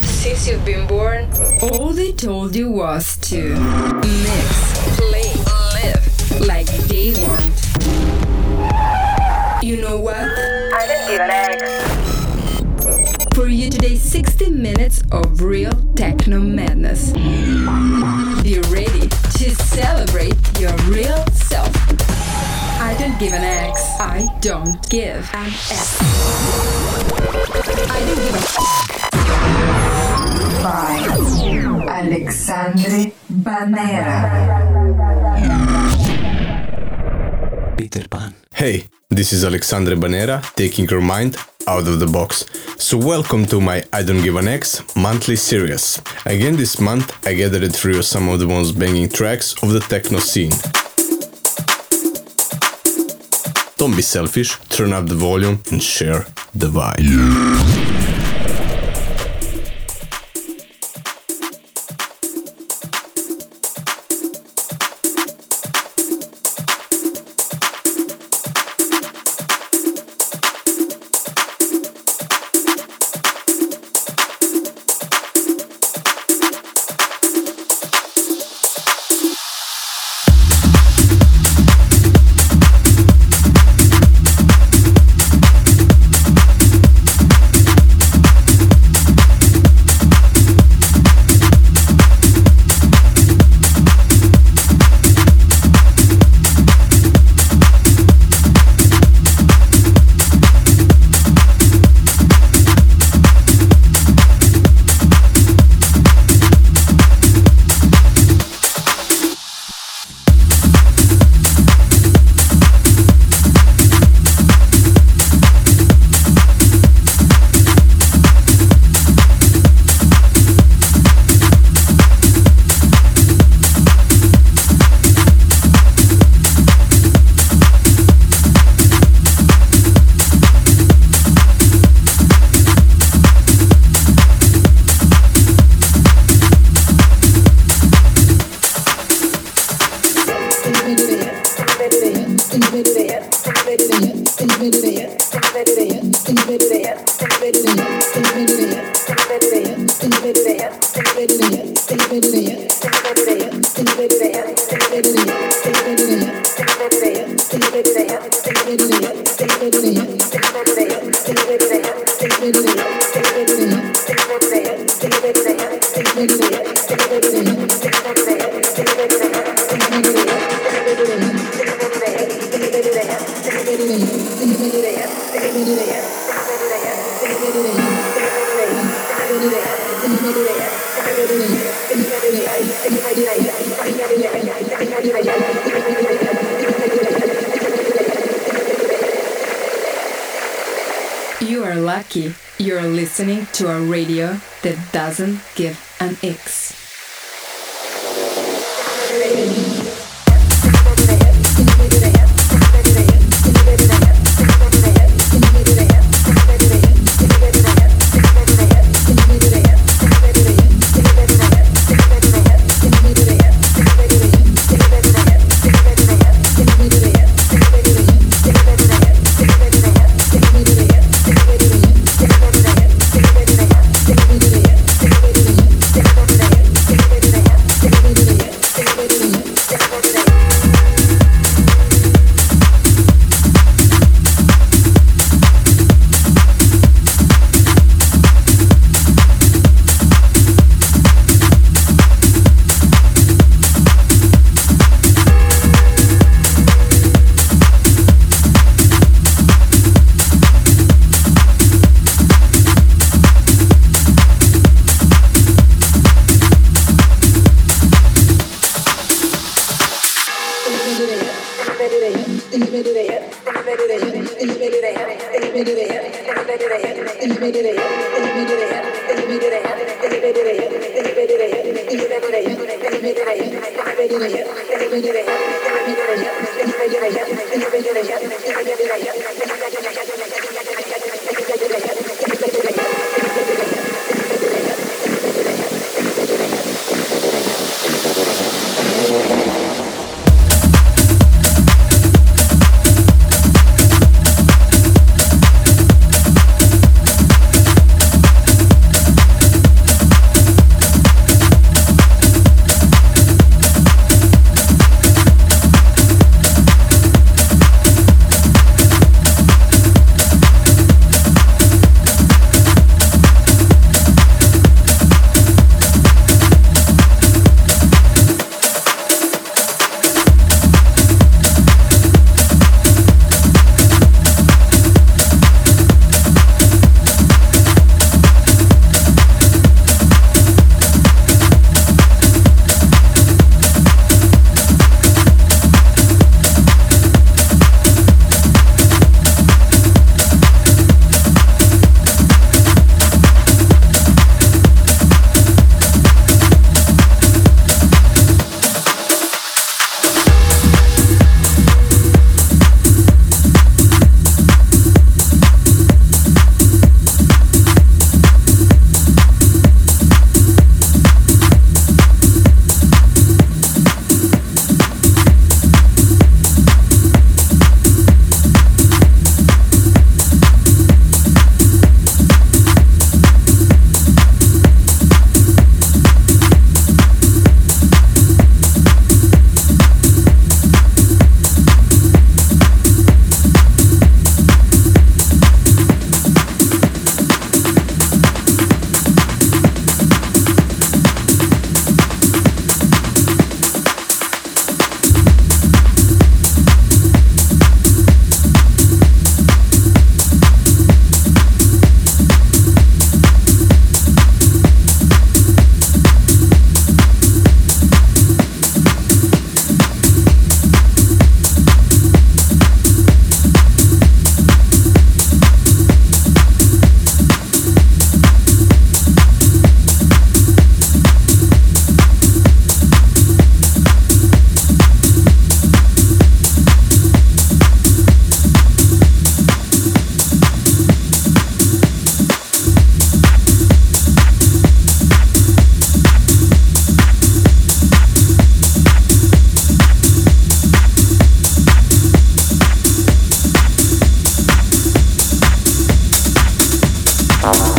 Since you've been born, all they told you was to mix, play, live like they want. You know what? I didn't give an egg. For you today, 60 minutes of real techno madness. Be ready to celebrate your real self. I don't give an X. I don't give an X. I don't give a by Alexandre Banera. Peter Pan. Hey, this is Alexandre Banera taking your mind out of the box. So, welcome to my I Don't Give an X monthly series. Again, this month I gathered for you some of the most banging tracks of the techno scene. Don't be selfish, turn up the volume and share the vibe. Bye.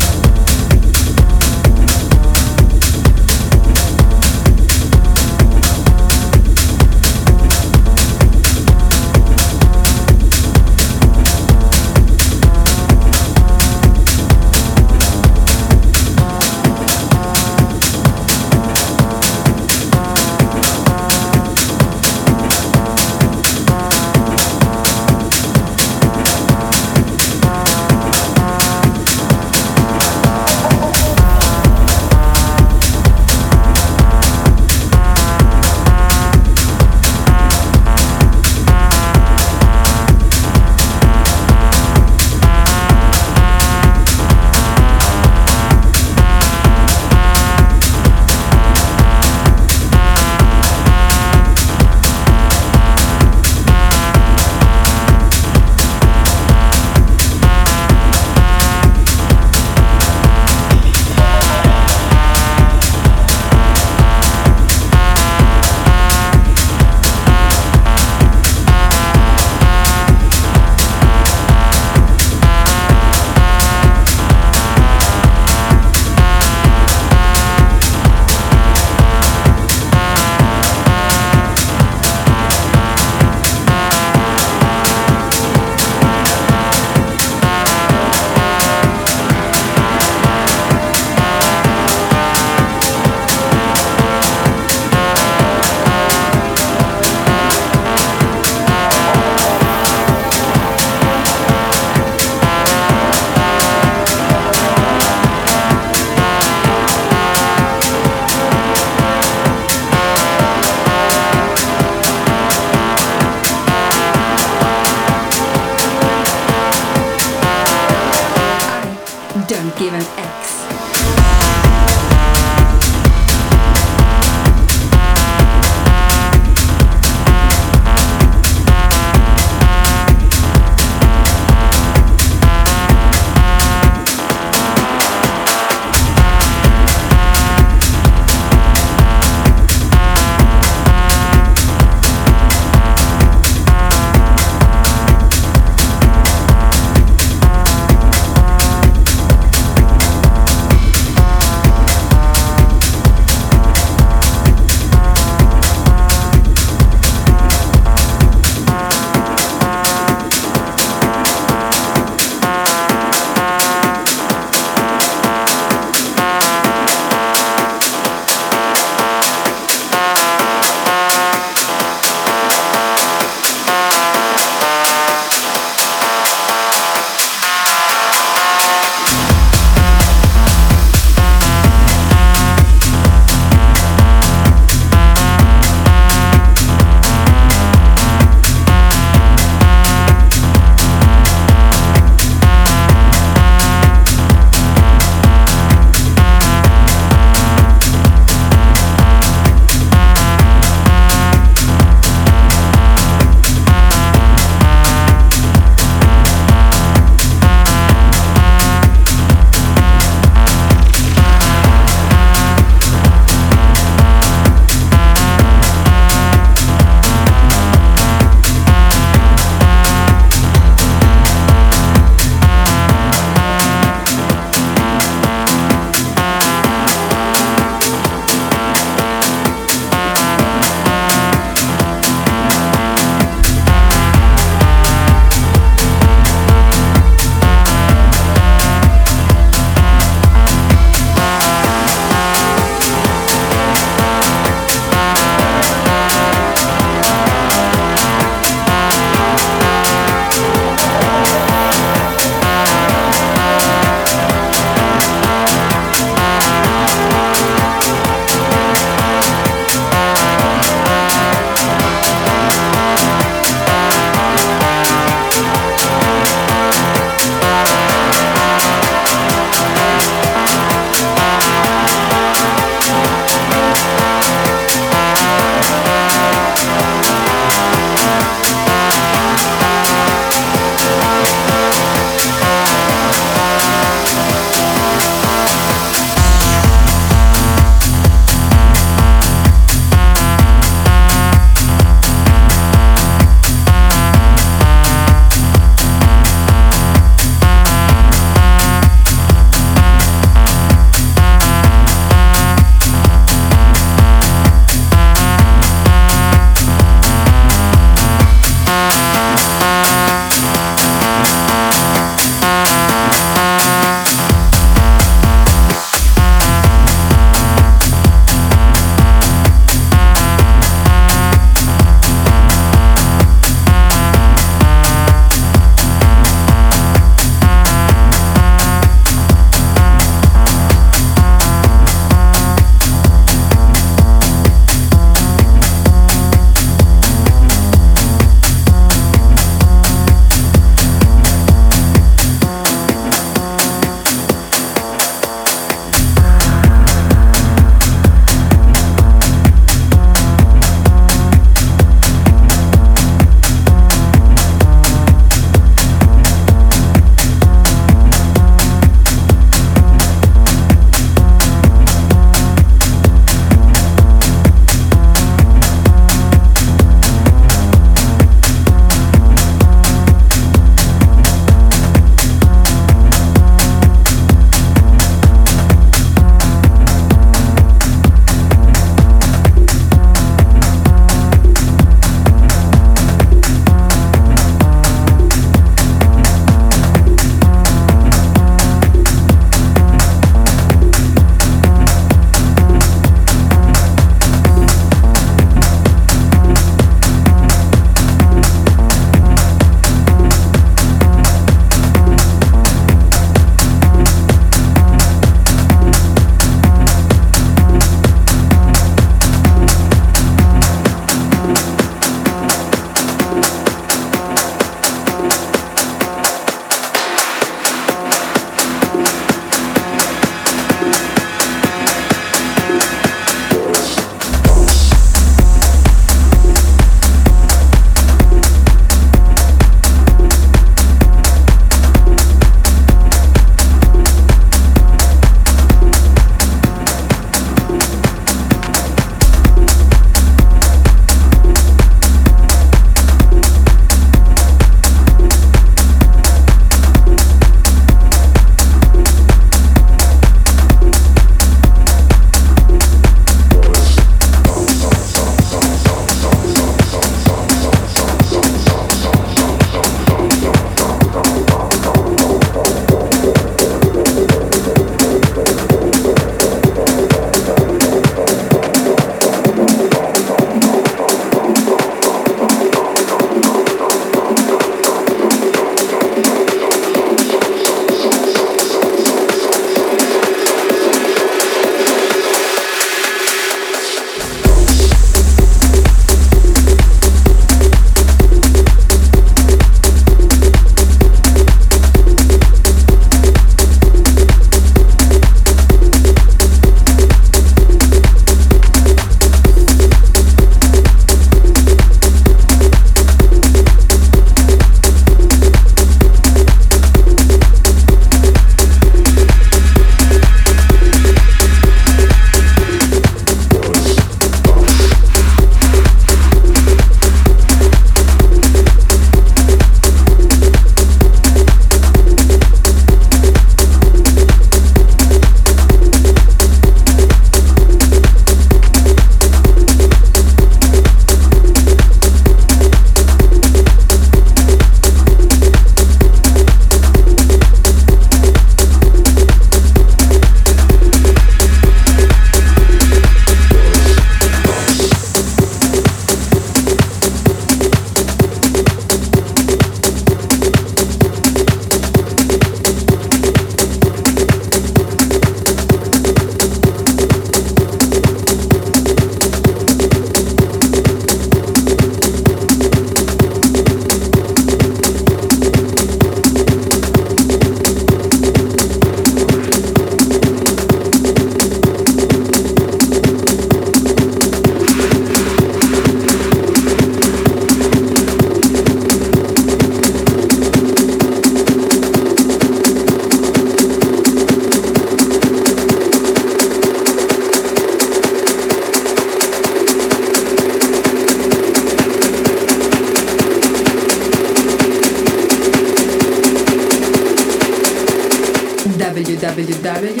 www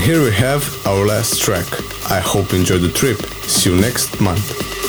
here we have our last track. I hope you enjoyed the trip. See you next month.